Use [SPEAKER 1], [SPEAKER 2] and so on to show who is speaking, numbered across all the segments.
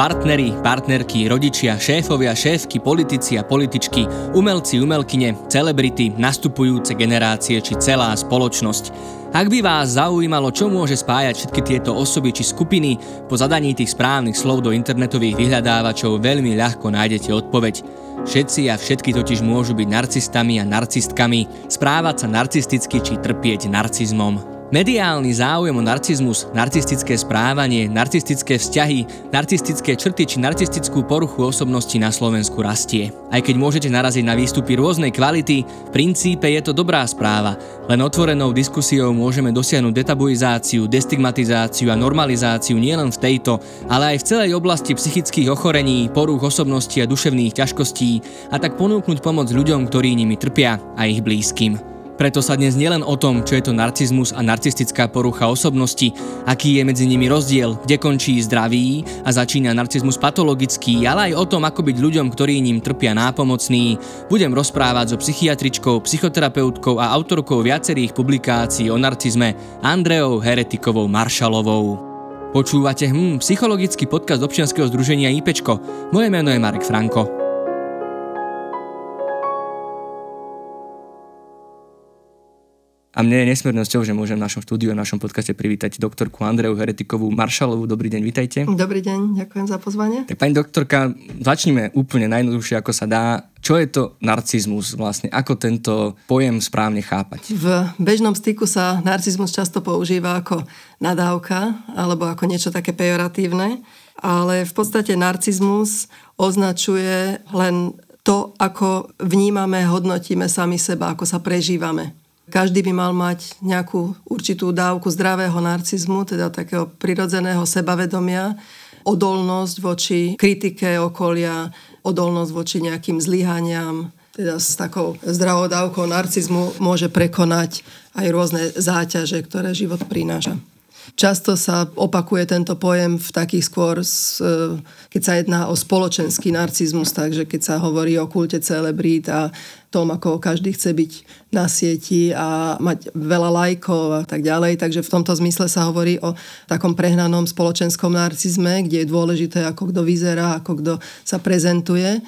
[SPEAKER 1] Partneri, partnerky, rodičia, šéfovia, šéfky, politici a političky, umelci, umelkyne, celebrity, nastupujúce generácie či celá spoločnosť. Ak by vás zaujímalo, čo môže spájať všetky tieto osoby či skupiny, po zadaní tých správnych slov do internetových vyhľadávačov veľmi ľahko nájdete odpoveď. Všetci a všetky totiž môžu byť narcistami a narcistkami, správať sa narcisticky či trpieť narcizmom. Mediálny záujem o narcizmus, narcistické správanie, narcistické vzťahy, narcistické črty či narcistickú poruchu osobnosti na Slovensku rastie. Aj keď môžete naraziť na výstupy rôznej kvality, v princípe je to dobrá správa. Len otvorenou diskusiou môžeme dosiahnuť detabuizáciu, destigmatizáciu a normalizáciu nielen v tejto, ale aj v celej oblasti psychických ochorení, porúch osobnosti a duševných ťažkostí a tak ponúknuť pomoc ľuďom, ktorí nimi trpia a ich blízkym. Preto sa dnes nielen o tom, čo je to narcizmus a narcistická porucha osobnosti, aký je medzi nimi rozdiel, kde končí zdravý a začína narcizmus patologický, ale aj o tom, ako byť ľuďom, ktorí ním trpia nápomocný, budem rozprávať so psychiatričkou, psychoterapeutkou a autorkou viacerých publikácií o narcizme Andreou Heretikovou Maršalovou. Počúvate hm, psychologický podcast občianskeho združenia IPčko. Moje meno je Marek Franko. A mne je nesmiernosťou, že môžem v našom štúdiu a v našom podcaste privítať doktorku Andreu Heretikovú Maršalovú. Dobrý deň, vítajte.
[SPEAKER 2] Dobrý deň, ďakujem za pozvanie.
[SPEAKER 1] Tak pani doktorka, začníme úplne najjednoduchšie, ako sa dá. Čo je to narcizmus vlastne? Ako tento pojem správne chápať?
[SPEAKER 2] V bežnom styku sa narcizmus často používa ako nadávka alebo ako niečo také pejoratívne, ale v podstate narcizmus označuje len to, ako vnímame, hodnotíme sami seba, ako sa prežívame. Každý by mal mať nejakú určitú dávku zdravého narcizmu, teda takého prirodzeného sebavedomia, odolnosť voči kritike okolia, odolnosť voči nejakým zlyhaniam, teda s takou zdravou dávkou narcizmu môže prekonať aj rôzne záťaže, ktoré život prináša. Často sa opakuje tento pojem v takých skôr, keď sa jedná o spoločenský narcizmus, takže keď sa hovorí o kulte celebrít a tom, ako každý chce byť na sieti a mať veľa lajkov a tak ďalej. Takže v tomto zmysle sa hovorí o takom prehnanom spoločenskom narcizme, kde je dôležité, ako kto vyzerá, ako kto sa prezentuje.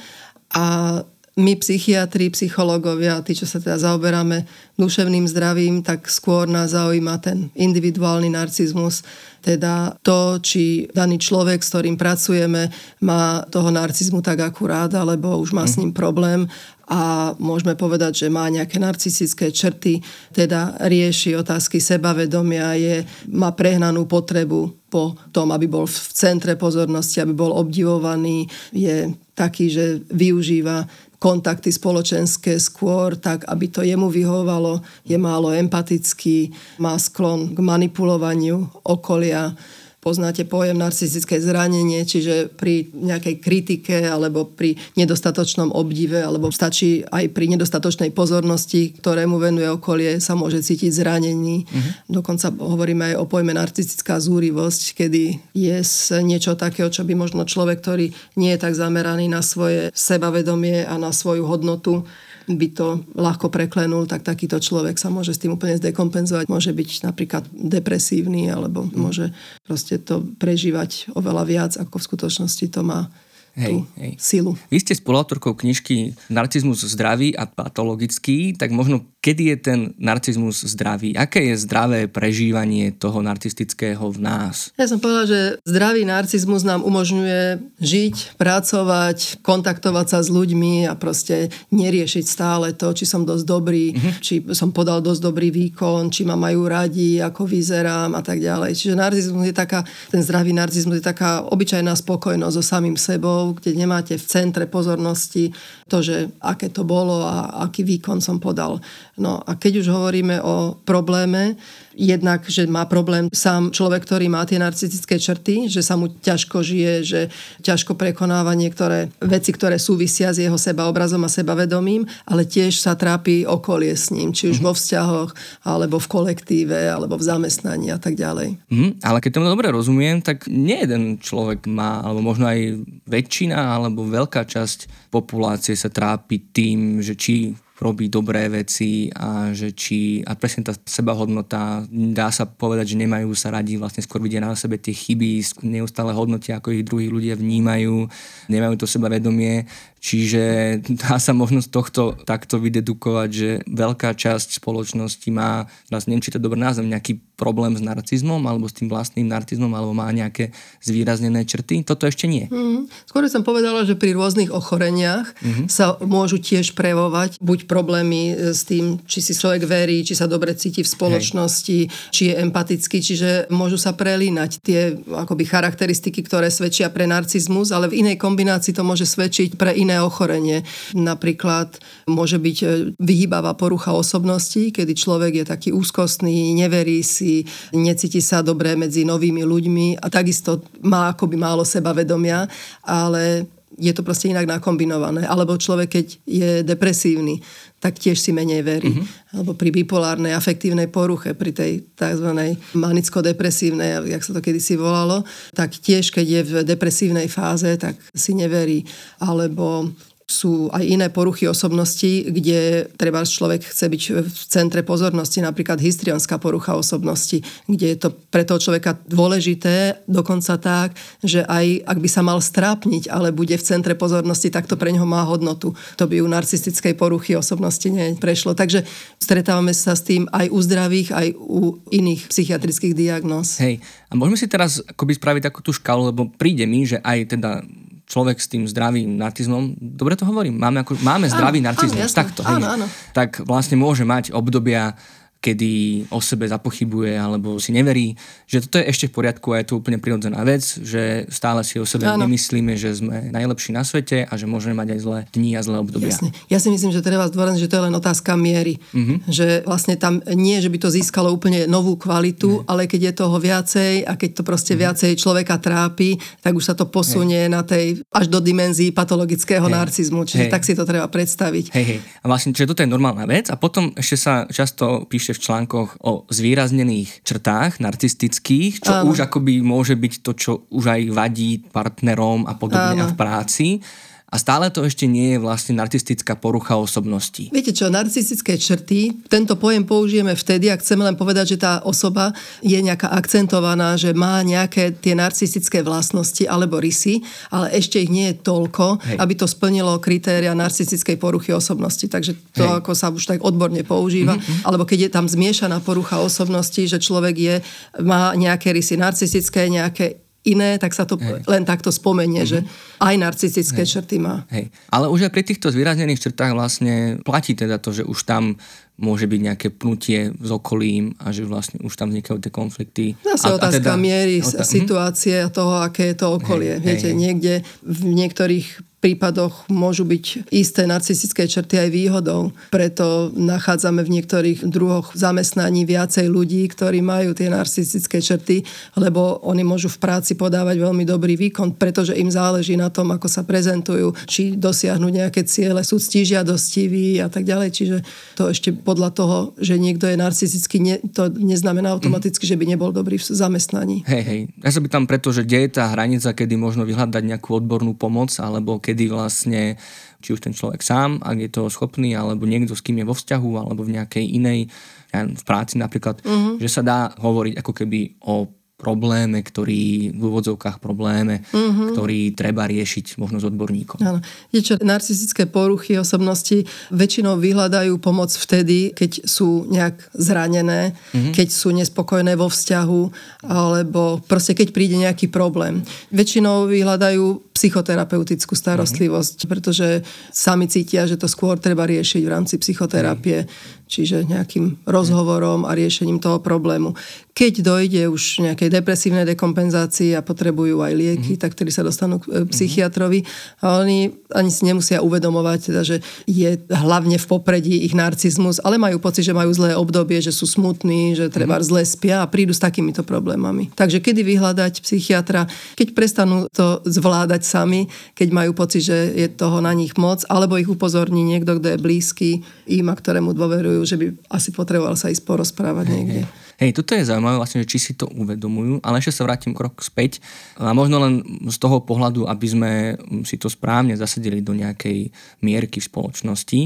[SPEAKER 2] A my psychiatri, psychológovia, tí, čo sa teda zaoberáme duševným zdravím, tak skôr nás zaujíma ten individuálny narcizmus, teda to, či daný človek, s ktorým pracujeme, má toho narcizmu tak akurát, alebo už má s ním problém. A môžeme povedať, že má nejaké narcistické črty, teda rieši otázky sebavedomia, je, má prehnanú potrebu po tom, aby bol v centre pozornosti, aby bol obdivovaný, je taký, že využíva kontakty spoločenské skôr tak, aby to jemu vyhovalo, je málo empatický, má sklon k manipulovaniu okolia, poznáte pojem narcistické zranenie, čiže pri nejakej kritike alebo pri nedostatočnom obdive alebo stačí aj pri nedostatočnej pozornosti, ktorému venuje okolie, sa môže cítiť zranený. Uh-huh. Dokonca hovoríme aj o pojme narcistická zúrivosť, kedy je niečo takého, čo by možno človek, ktorý nie je tak zameraný na svoje sebavedomie a na svoju hodnotu, by to ľahko preklenul, tak takýto človek sa môže s tým úplne zdekompenzovať. Môže byť napríklad depresívny alebo môže proste to prežívať oveľa viac, ako v skutočnosti to má hej, hej. silu.
[SPEAKER 1] Vy ste spoluautorkou knižky Narcizmus zdravý a patologický, tak možno kedy je ten narcizmus zdravý? Aké je zdravé prežívanie toho narcistického v nás?
[SPEAKER 2] Ja som povedala, že zdravý narcizmus nám umožňuje žiť, pracovať, kontaktovať sa s ľuďmi a proste neriešiť stále to, či som dosť dobrý, uh-huh. či som podal dosť dobrý výkon, či ma majú radi, ako vyzerám a tak ďalej. Čiže narcizmus je taká, ten zdravý narcizmus je taká obyčajná spokojnosť so samým sebou, kde nemáte v centre pozornosti to, že aké to bolo a aký výkon som podal. No a keď už hovoríme o probléme, jednak, že má problém sám človek, ktorý má tie narcistické črty, že sa mu ťažko žije, že ťažko prekonáva niektoré veci, ktoré súvisia s jeho sebaobrazom a sebavedomím, ale tiež sa trápi okolie s ním, či už mm-hmm. vo vzťahoch, alebo v kolektíve, alebo v zamestnaní a tak ďalej.
[SPEAKER 1] Mm, ale keď tomu dobre rozumiem, tak nie jeden človek má, alebo možno aj väčšina, alebo veľká časť populácie sa trápi tým, že či robí dobré veci a že či, a presne tá sebahodnota, dá sa povedať, že nemajú sa radi, vlastne skôr vidia na sebe tie chyby, neustále hodnotia, ako ich druhí ľudia vnímajú, nemajú to sebavedomie, čiže dá sa možno z tohto takto vydedukovať, že veľká časť spoločnosti má, teraz neviem, či to dobrý názov, nejaký problém s narcizmom alebo s tým vlastným narcizmom alebo má nejaké zvýraznené črty. Toto ešte nie.
[SPEAKER 2] Mm, skôr som povedala, že pri rôznych ochoreniach mm-hmm. sa môžu tiež prejavovať buď problémy e, s tým, či si človek verí, či sa dobre cíti v spoločnosti, Hej. či je empatický, čiže môžu sa prelínať tie akoby charakteristiky, ktoré svedčia pre narcizmus, ale v inej kombinácii to môže svedčiť pre iné ochorenie. Napríklad môže byť e, vyhýbavá porucha osobnosti, kedy človek je taký úzkostný, neverí si, necíti sa dobre medzi novými ľuďmi a takisto má akoby málo sebavedomia, ale je to proste inak nakombinované. Alebo človek, keď je depresívny, tak tiež si menej verí. Mm-hmm. Alebo pri bipolárnej afektívnej poruche, pri tej tzv. manicko-depresívnej, jak sa to kedysi volalo, tak tiež, keď je v depresívnej fáze, tak si neverí. Alebo sú aj iné poruchy osobnosti, kde treba človek chce byť v centre pozornosti, napríklad histrionská porucha osobnosti, kde je to pre toho človeka dôležité, dokonca tak, že aj ak by sa mal strápniť, ale bude v centre pozornosti, tak to pre neho má hodnotu. To by u narcistickej poruchy osobnosti neprešlo. Takže stretávame sa s tým aj u zdravých, aj u iných psychiatrických diagnóz.
[SPEAKER 1] Hej, a môžeme si teraz akoby spraviť takú tú škálu, lebo príde mi, že aj teda človek s tým zdravým narcizmom, dobre to hovorím, máme, ako, máme zdravý narcizmus, áno, takto, áno, áno. tak vlastne môže mať obdobia kedy o sebe zapochybuje alebo si neverí, že toto je ešte v poriadku a je to úplne prirodzená vec, že stále si o sebe Áno. nemyslíme, že sme najlepší na svete a že môžeme mať aj zlé dni a zlé obdobia.
[SPEAKER 2] Jasne. Ja si myslím, že treba zdôrazniť, že to je len otázka miery. Mm-hmm. Že vlastne tam nie, že by to získalo úplne novú kvalitu, ne. ale keď je toho viacej a keď to proste mm-hmm. viacej človeka trápi, tak už sa to posunie hey. na tej až do dimenzií patologického hey. narcizmu. Čiže hey. tak si to treba predstaviť.
[SPEAKER 1] Hej, hej. A vlastne, čiže toto je normálna vec a potom ešte sa často píše v článkoch o zvýraznených črtách narcistických, čo Áno. už akoby môže byť to, čo už aj vadí partnerom a podobne Áno. a v práci. A stále to ešte nie je vlastne narcistická porucha osobnosti.
[SPEAKER 2] Viete čo, narcistické črty, tento pojem použijeme vtedy, ak chceme len povedať, že tá osoba je nejaká akcentovaná, že má nejaké tie narcistické vlastnosti alebo rysy, ale ešte ich nie je toľko, Hej. aby to splnilo kritéria narcistickej poruchy osobnosti. Takže to Hej. ako sa už tak odborne používa. Mm-hmm. Alebo keď je tam zmiešaná porucha osobnosti, že človek je, má nejaké rysy narcistické, nejaké iné, tak sa to Hej. len takto spomenie, mm-hmm. že aj narcistické Hej. črty má.
[SPEAKER 1] Hej. Ale už aj pri týchto zvýraznených črtách vlastne platí teda to, že už tam môže byť nejaké pnutie s okolím a že vlastne už tam vznikajú tie konflikty.
[SPEAKER 2] Zase a, otázka a teda, miery, otá- situácie a toho, aké je to okolie. Hej, Viete, hej, niekde v niektorých prípadoch môžu byť isté narcistické črty aj výhodou. Preto nachádzame v niektorých druhoch zamestnaní viacej ľudí, ktorí majú tie narcistické črty, lebo oni môžu v práci podávať veľmi dobrý výkon, pretože im záleží na tom, ako sa prezentujú, či dosiahnu nejaké ciele, sú ctižiadostiví a tak ďalej. Čiže to ešte podľa toho, že niekto je narcistický, ne, to neznamená automaticky, mm. že by nebol dobrý v zamestnaní.
[SPEAKER 1] Hej, hej. Ja sa tam preto, že kde je tá hranica, kedy možno vyhľadať nejakú odbornú pomoc, alebo keď kedy vlastne či už ten človek sám, ak je to schopný, alebo niekto, s kým je vo vzťahu, alebo v nejakej inej, ja v práci napríklad, uh-huh. že sa dá hovoriť ako keby o probléme, ktorý v úvodzovkách probléme, uh-huh. ktorý treba riešiť možno s odborníkom.
[SPEAKER 2] Áno. Je čo, narcistické poruchy osobnosti väčšinou vyhľadajú pomoc vtedy, keď sú nejak zranené, uh-huh. keď sú nespokojné vo vzťahu, alebo proste keď príde nejaký problém. Väčšinou vyhľadajú psychoterapeutickú starostlivosť, uh-huh. pretože sami cítia, že to skôr treba riešiť v rámci psychoterapie. Uh-huh čiže nejakým rozhovorom a riešením toho problému. Keď dojde už nejakej depresívnej dekompenzácii a potrebujú aj lieky, mm-hmm. tak ktorí sa dostanú k e, mhm. psychiatrovi a oni ani si nemusia uvedomovať, teda, že je hlavne v popredí ich narcizmus, ale majú pocit, že majú zlé obdobie, že sú smutní, že treba zle spia a prídu s takýmito problémami. Takže kedy vyhľadať psychiatra, keď prestanú to zvládať sami, keď majú pocit, že je toho na nich moc, alebo ich upozorní niekto, kto je blízky im a ktorému dôverujú že by asi potreboval sa ísť porozprávať hej, niekde.
[SPEAKER 1] Hej. Hej, toto je zaujímavé, vlastne, že či si to uvedomujú, ale ešte sa vrátim krok späť. A možno len z toho pohľadu, aby sme si to správne zasadili do nejakej mierky v spoločnosti.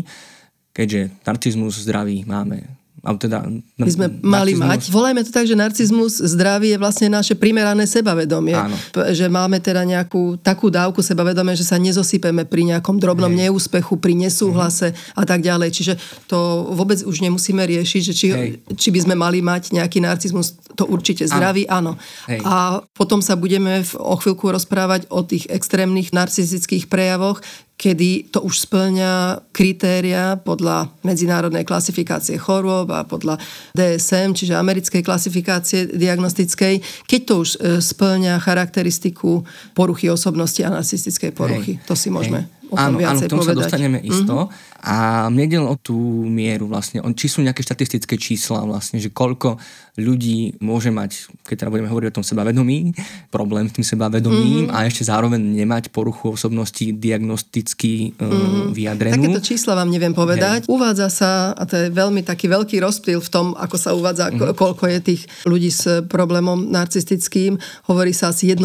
[SPEAKER 1] keďže narcizmus zdravý máme alebo teda
[SPEAKER 2] by sme mali mať. Volajme to tak, že narcizmus zdravý je vlastne naše primerané sebavedomie.
[SPEAKER 1] Áno.
[SPEAKER 2] Že máme teda nejakú takú dávku sebavedomia, že sa nezosypeme pri nejakom drobnom Hej. neúspechu, pri nesúhlase Hej. a tak ďalej. Čiže to vôbec už nemusíme riešiť, že či, či by sme mali mať nejaký narcizmus, to určite zdravý, áno. áno. A potom sa budeme v, o chvíľku rozprávať o tých extrémnych narcistických prejavoch, kedy to už splňa kritéria podľa medzinárodnej klasifikácie chorôb a podľa DSM, čiže americkej klasifikácie diagnostickej, keď to už e, splňa charakteristiku poruchy osobnosti a narcistickej poruchy. Hej. To si môžeme Hej. o tom áno, áno, k tomu
[SPEAKER 1] povedať. sa dostaneme isto. Mm-hmm. A mne ide o tú mieru vlastne. Či sú nejaké štatistické čísla vlastne, že koľko ľudí môže mať, keď teda budeme hovoriť o tom sebavedomí, problém s tým sebavedomím mm-hmm. a ešte zároveň nemať poruchu osobnosti diagnosticky mm-hmm. vyjadrenú.
[SPEAKER 2] Takéto čísla vám neviem povedať. Hej. Uvádza sa, a to je veľmi taký veľký rozptyl v tom, ako sa uvádza, mm-hmm. koľko je tých ľudí s problémom narcistickým. Hovorí sa asi 1%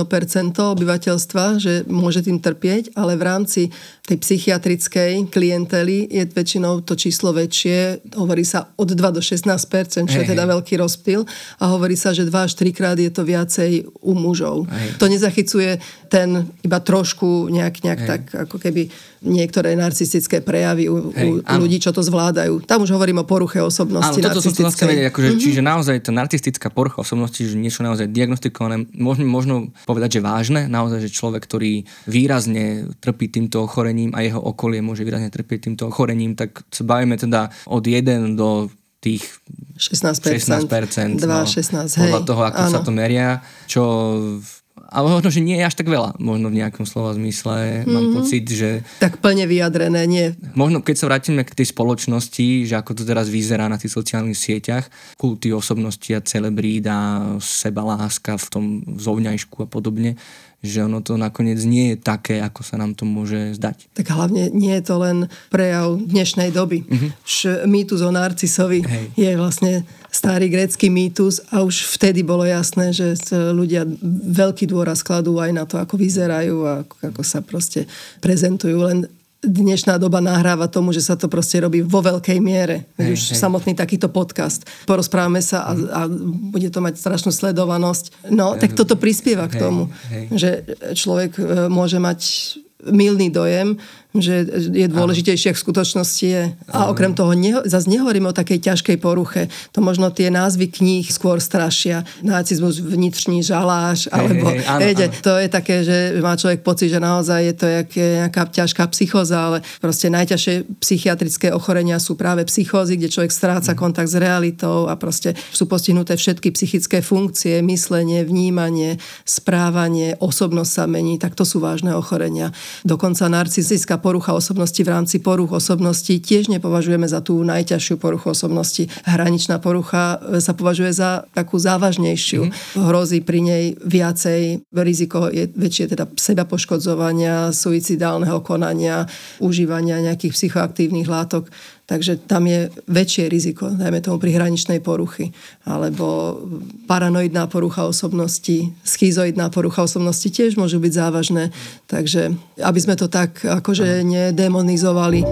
[SPEAKER 2] obyvateľstva, že môže tým trpieť, ale v rámci tej psychiatrickej klientely je väčšinou to číslo väčšie, hovorí sa od 2 do 16 čo je teda veľký rozptyl a hovorí sa, že 2 až 3 krát je to viacej u mužov. Hej. To nezachycuje ten iba trošku nejak, nejak tak ako keby niektoré narcistické prejavy u, Hej, u ľudí, čo to zvládajú. Tam už hovorím o poruche osobnosti.
[SPEAKER 1] Áno, toto som chcel vedieť, akože, mm-hmm. čiže naozaj tá narcistická porucha osobnosti, že niečo naozaj diagnostikované, môžeme možno povedať, že vážne, naozaj, že človek, ktorý výrazne trpí týmto ochorením a jeho okolie môže výrazne trpieť týmto ochorením, tak sa bavíme teda od 1 do tých
[SPEAKER 2] 16%, 16% 2, no, 16,
[SPEAKER 1] podľa toho, ako áno. sa to meria, čo ale možno, že nie je až tak veľa. Možno v nejakom slova zmysle mm-hmm. mám mhm. pocit, že...
[SPEAKER 2] Tak plne vyjadrené, nie.
[SPEAKER 1] Možno keď sa vrátime k tej spoločnosti, že ako to teraz vyzerá na tých sociálnych sieťach, kulty osobnosti a celebrít a sebaláska v tom zovňajšku a podobne, že ono to nakoniec nie je také, ako sa nám to môže zdať.
[SPEAKER 2] Tak hlavne nie je to len prejav dnešnej doby. Mm-hmm. Mýtus o Narcisovi Hej. je vlastne starý grécky mýtus a už vtedy bolo jasné, že ľudia veľký dôraz kladú aj na to, ako vyzerajú a ako sa proste prezentujú. Len dnešná doba nahráva tomu, že sa to proste robí vo veľkej miere. Hej, už hej. samotný takýto podcast. Porozprávame sa a, a bude to mať strašnú sledovanosť. No, tak toto prispieva k tomu, hej, hej. že človek e, môže mať milný dojem, že je dôležitejšie, v skutočnosti je. A okrem toho, neho, zase nehovoríme o takej ťažkej poruche. To možno tie názvy kníh skôr strašia. Nacizmus vnitřní žaláš, alebo hey, hey, áno, áno. to je také, že má človek pocit, že naozaj je to jak, nejaká ťažká psychoza, ale proste najťažšie psychiatrické ochorenia sú práve psychózy, kde človek stráca mm. kontakt s realitou a proste sú postihnuté všetky psychické funkcie, myslenie, vnímanie, správanie, osobnosť sa mení, tak to sú vážne ochorenia. Dokonca narcistická porucha osobnosti v rámci poruch osobnosti tiež nepovažujeme za tú najťažšiu poruchu osobnosti. Hraničná porucha e, sa považuje za takú závažnejšiu. Mm. Hrozí pri nej viacej, riziko je väčšie teda seba poškodzovania, suicidálneho konania, užívania nejakých psychoaktívnych látok. Takže tam je väčšie riziko, dajme tomu pri hraničnej poruchy, alebo paranoidná porucha osobnosti, schizoidná porucha osobnosti tiež môžu byť závažné. Takže aby sme to tak akože nedemonizovali.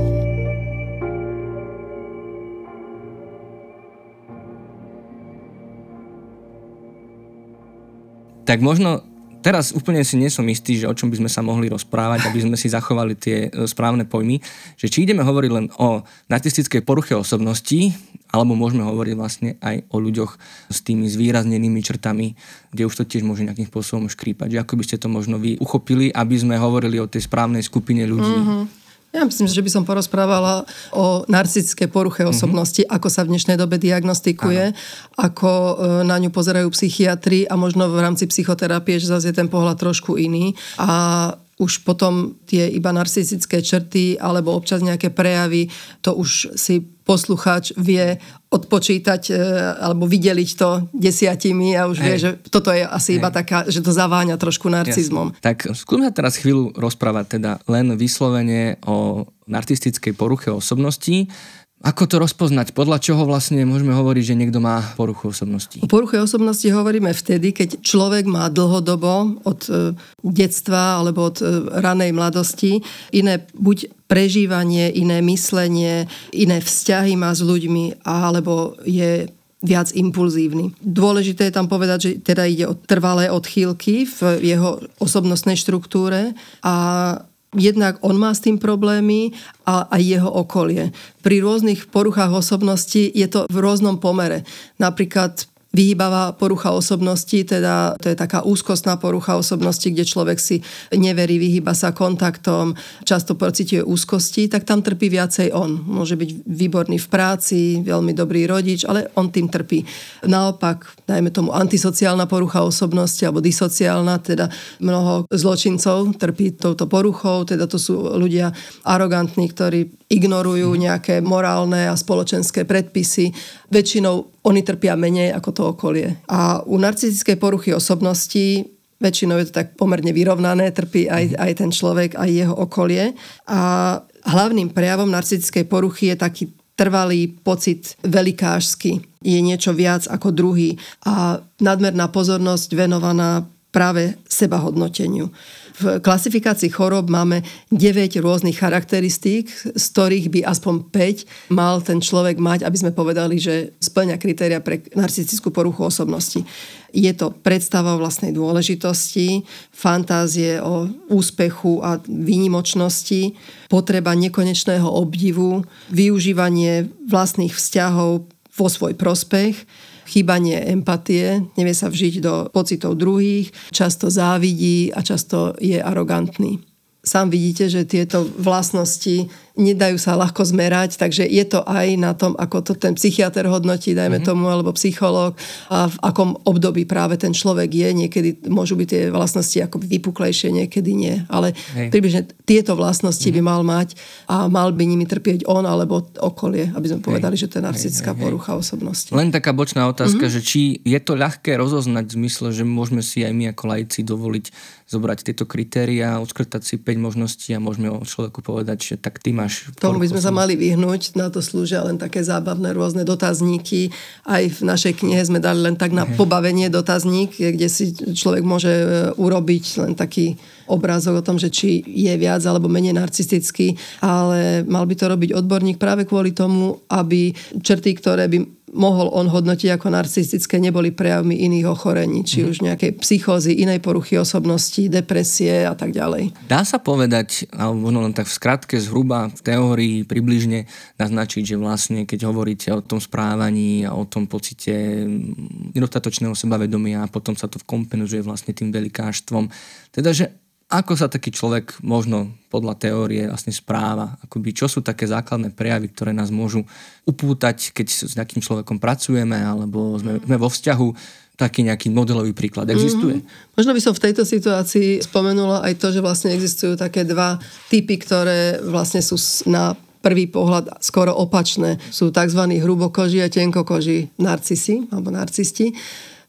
[SPEAKER 1] Tak možno teraz úplne si nie som istý, že o čom by sme sa mohli rozprávať, aby sme si zachovali tie e, správne pojmy, že či ideme hovoriť len o narcistickej poruche osobnosti, alebo môžeme hovoriť vlastne aj o ľuďoch s tými zvýraznenými črtami, kde už to tiež môže nejakým spôsobom škrípať. Že ako by ste to možno vy uchopili, aby sme hovorili o tej správnej skupine ľudí. Mm-hmm.
[SPEAKER 2] Ja myslím, že by som porozprávala o narcistické poruche mhm. osobnosti, mm-hmm. ako sa v dnešnej dobe diagnostikuje, Aha. ako e, na ňu pozerajú psychiatri a možno v rámci psychoterapie, že zase je ten pohľad trošku iný. A už potom tie iba narcistické črty alebo občas nejaké prejavy, to už si poslucháč vie odpočítať e, alebo vydeliť to desiatimi a už Hej. vie, že toto je asi Hej. iba taká, že to zaváňa trošku narcizmom.
[SPEAKER 1] Jasne. Tak skúsme teraz chvíľu rozprávať teda len vyslovene o narcistickej poruche osobnosti Ako to rozpoznať? Podľa čoho vlastne môžeme hovoriť, že niekto má poruchu osobnosti?
[SPEAKER 2] O poruche osobnosti hovoríme vtedy, keď človek má dlhodobo od e, detstva alebo od e, ranej mladosti iné buď prežívanie, iné myslenie, iné vzťahy má s ľuďmi alebo je viac impulzívny. Dôležité je tam povedať, že teda ide o trvalé odchýlky v jeho osobnostnej štruktúre a Jednak on má s tým problémy a aj jeho okolie. Pri rôznych poruchách osobnosti je to v rôznom pomere. Napríklad Vyhýbavá porucha osobnosti, teda to je taká úzkostná porucha osobnosti, kde človek si neverí, vyhýba sa kontaktom, často pociťuje úzkosti, tak tam trpí viacej on. Môže byť výborný v práci, veľmi dobrý rodič, ale on tým trpí. Naopak, dajme tomu antisociálna porucha osobnosti alebo disociálna, teda mnoho zločincov trpí touto poruchou, teda to sú ľudia arogantní, ktorí ignorujú nejaké morálne a spoločenské predpisy. Väčšinou oni trpia menej ako to okolie. A u narcistickej poruchy osobnosti väčšinou je to tak pomerne vyrovnané, trpí aj, aj ten človek, aj jeho okolie. A hlavným prejavom narcistickej poruchy je taký trvalý pocit velikážsky. Je niečo viac ako druhý a nadmerná pozornosť venovaná práve sebahodnoteniu. V klasifikácii chorob máme 9 rôznych charakteristík, z ktorých by aspoň 5 mal ten človek mať, aby sme povedali, že splňa kritéria pre narcistickú poruchu osobnosti. Je to predstava o vlastnej dôležitosti, fantázie o úspechu a výnimočnosti, potreba nekonečného obdivu, využívanie vlastných vzťahov vo svoj prospech, chýbanie empatie, nevie sa vžiť do pocitov druhých, často závidí a často je arogantný. Sám vidíte, že tieto vlastnosti nedajú sa ľahko zmerať, takže je to aj na tom, ako to ten psychiatr hodnotí, dajme mm-hmm. tomu, alebo psychológ a v akom období práve ten človek je. Niekedy môžu byť tie vlastnosti ako vypuklejšie, niekedy nie. Ale Hej. približne tieto vlastnosti mm-hmm. by mal mať a mal by nimi trpieť on alebo okolie, aby sme povedali, Hej. že to je narcická porucha osobnosti.
[SPEAKER 1] Len taká bočná otázka, mm-hmm. že či je to ľahké rozoznať v zmysle, že môžeme si aj my ako laici dovoliť zobrať tieto kritéria, odškrtať si 5 možností a môžeme o človeku povedať, že tak ty máš máš...
[SPEAKER 2] Tomu by sme sa mali vyhnúť, na to slúžia len také zábavné rôzne dotazníky. Aj v našej knihe sme dali len tak na pobavenie dotazník, kde si človek môže e, urobiť len taký obrázok o tom, že či je viac alebo menej narcistický, ale mal by to robiť odborník práve kvôli tomu, aby črty, ktoré by mohol on hodnotiť ako narcistické, neboli prejavmi iných ochorení, či mm. už nejakej psychózy, inej poruchy osobnosti, depresie a tak ďalej.
[SPEAKER 1] Dá sa povedať, alebo možno len tak v skratke, zhruba v teórii približne naznačiť, že vlastne keď hovoríte o tom správaní a o tom pocite nedostatočného sebavedomia a potom sa to kompenzuje vlastne tým velikáštvom, teda že ako sa taký človek možno podľa teórie vlastne správa? Akoby, čo sú také základné prejavy, ktoré nás môžu upútať, keď s nejakým človekom pracujeme alebo sme, sme vo vzťahu? Taký nejaký modelový príklad existuje?
[SPEAKER 2] Mm-hmm. Možno by som v tejto situácii spomenula aj to, že vlastne existujú také dva typy, ktoré vlastne sú na prvý pohľad skoro opačné. Sú tzv. hrubokoži a tenkokoži narcisi alebo narcisti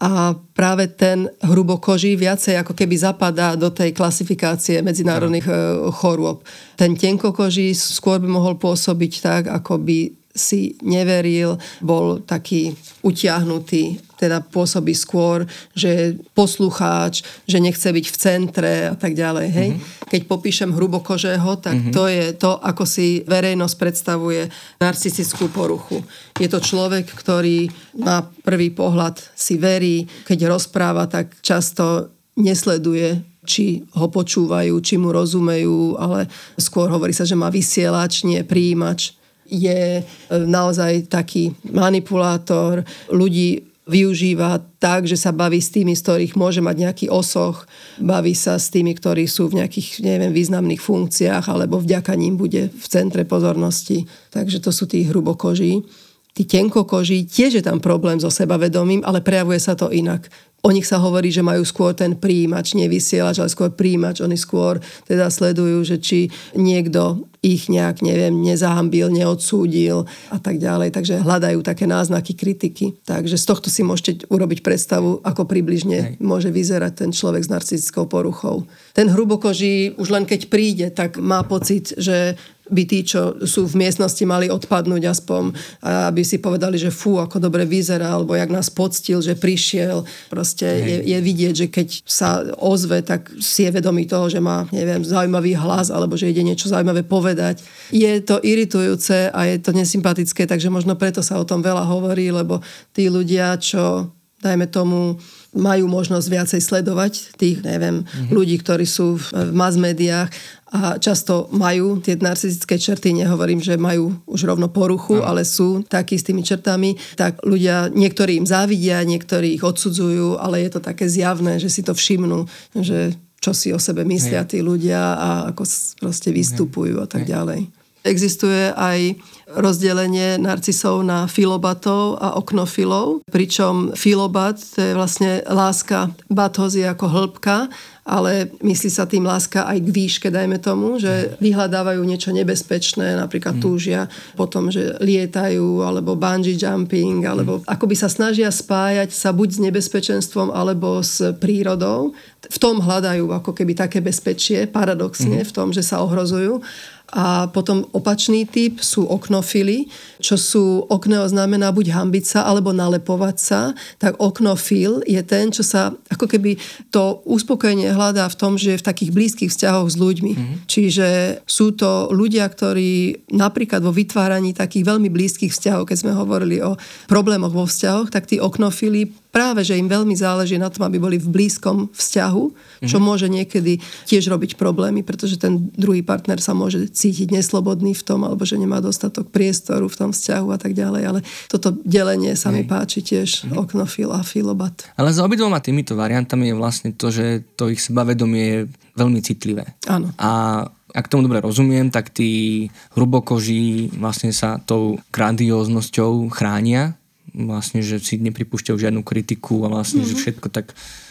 [SPEAKER 2] a práve ten hrubokoží viacej ako keby zapadá do tej klasifikácie medzinárodných no. chorôb. Ten tenkokoží skôr by mohol pôsobiť tak, ako by si neveril, bol taký utiahnutý, teda pôsobí skôr, že je poslucháč, že nechce byť v centre a tak ďalej. Hej? Mm-hmm. Keď popíšem hrubokožého, tak mm-hmm. to je to, ako si verejnosť predstavuje narcistickú poruchu. Je to človek, ktorý na prvý pohľad si verí, keď rozpráva, tak často nesleduje či ho počúvajú, či mu rozumejú, ale skôr hovorí sa, že má vysielač, nie príjimač je e, naozaj taký manipulátor, ľudí využíva tak, že sa baví s tými, z ktorých môže mať nejaký osoch, baví sa s tými, ktorí sú v nejakých, neviem, významných funkciách, alebo vďaka ním bude v centre pozornosti. Takže to sú tí hrubokoží. Tí tenkokoží, tiež je tam problém so sebavedomím, ale prejavuje sa to inak. O nich sa hovorí, že majú skôr ten príjimač, nevysielač, ale skôr príjimač. Oni skôr teda sledujú, že či niekto ich nejak, neviem, nezahambil, neodsúdil a tak ďalej. Takže hľadajú také náznaky kritiky. Takže z tohto si môžete urobiť predstavu, ako približne Hej. môže vyzerať ten človek s narcistickou poruchou. Ten hrubokoží už len keď príde, tak má pocit, že by tí, čo sú v miestnosti, mali odpadnúť aspoň, aby si povedali, že fú, ako dobre vyzerá, alebo jak nás poctil, že prišiel. Proste je, je vidieť, že keď sa ozve, tak si je vedomý toho, že má, neviem, zaujímavý hlas, alebo že ide niečo zaujímavé povedať. Je to iritujúce a je to nesympatické, takže možno preto sa o tom veľa hovorí, lebo tí ľudia, čo dajme tomu, majú možnosť viacej sledovať tých, neviem, mm-hmm. ľudí, ktorí sú v mass médiách a často majú tie narcistické črty, nehovorím, že majú už rovno poruchu, no. ale sú takí s tými črtami, tak ľudia, niektorí im závidia, niektorí ich odsudzujú, ale je to také zjavné, že si to všimnú, že čo si o sebe myslia tí ľudia a ako proste vystupujú a tak ďalej. Existuje aj rozdelenie narcisov na filobatov a oknofilov, pričom filobat to je vlastne láska, batos je ako hĺbka, ale myslí sa tým láska aj k výške, dajme tomu, že vyhľadávajú niečo nebezpečné, napríklad mm. túžia potom, že lietajú, alebo bungee jumping, alebo mm. akoby sa snažia spájať sa buď s nebezpečenstvom, alebo s prírodou. V tom hľadajú ako keby také bezpečie, paradoxne, mm. v tom, že sa ohrozujú. A potom opačný typ sú oknofily, čo sú okneo znamená buď hambiť sa alebo nalepovať sa. Tak oknofil je ten, čo sa ako keby to uspokojenie hľadá v tom, že je v takých blízkych vzťahoch s ľuďmi. Mm-hmm. Čiže sú to ľudia, ktorí napríklad vo vytváraní takých veľmi blízkych vzťahov, keď sme hovorili o problémoch vo vzťahoch, tak tí oknofily práve, že im veľmi záleží na tom, aby boli v blízkom vzťahu, čo mm-hmm. môže niekedy tiež robiť problémy, pretože ten druhý partner sa môže cítiť neslobodný v tom, alebo že nemá dostatok priestoru v tom vzťahu a tak ďalej. Ale toto delenie sa mi páči tiež mm-hmm. oknofil a filobat.
[SPEAKER 1] Ale za obidvoma týmito variantami je vlastne to, že to ich sebavedomie je veľmi citlivé.
[SPEAKER 2] Áno.
[SPEAKER 1] A ak tomu dobre rozumiem, tak tí hrubokoží vlastne sa tou grandióznosťou chránia vlastne, že si nepripúšťajú žiadnu kritiku a vlastne, mm-hmm. že mhm. všetko tak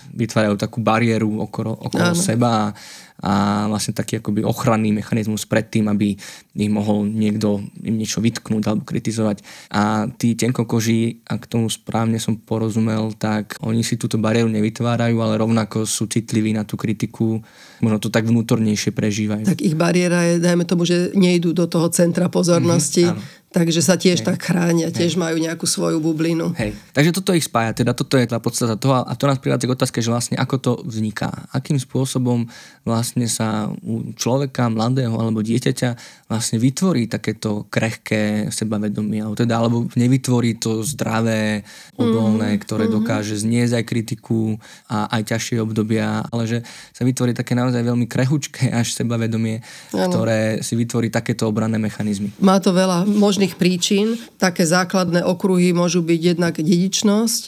[SPEAKER 1] vytvárajú takú bariéru okolo, okolo seba a, a vlastne taký akoby ochranný mechanizmus pred tým, aby im mohol niekto im niečo vytknúť alebo kritizovať. A tí tenkokoží, ak tomu správne som porozumel, tak oni si túto bariéru nevytvárajú, ale rovnako sú citliví na tú kritiku, možno to tak vnútornejšie prežívajú.
[SPEAKER 2] Tak ich bariéra je, dajme tomu, že nejdú do toho centra pozornosti, mm-hmm, Takže sa tiež Hej. tak chránia, tiež Hej. majú nejakú svoju bublinu.
[SPEAKER 1] Hej. Takže toto ich spája, teda toto je tá podstata toho a to nás privádza k otázke, že vlastne ako to vzniká. Akým spôsobom vlastne sa u človeka, mladého alebo dieťaťa vlastne vytvorí takéto krehké sebavedomie, alebo teda alebo nevytvorí to zdravé, odolné, mm. ktoré mm. dokáže zniesť aj kritiku a aj ťažšie obdobia, ale že sa vytvorí také naozaj veľmi krehučké až sebavedomie, ano. ktoré si vytvorí takéto obranné mechanizmy.
[SPEAKER 2] Má to veľa možných príčin. Také základné okruhy môžu byť jednak dedičnosť,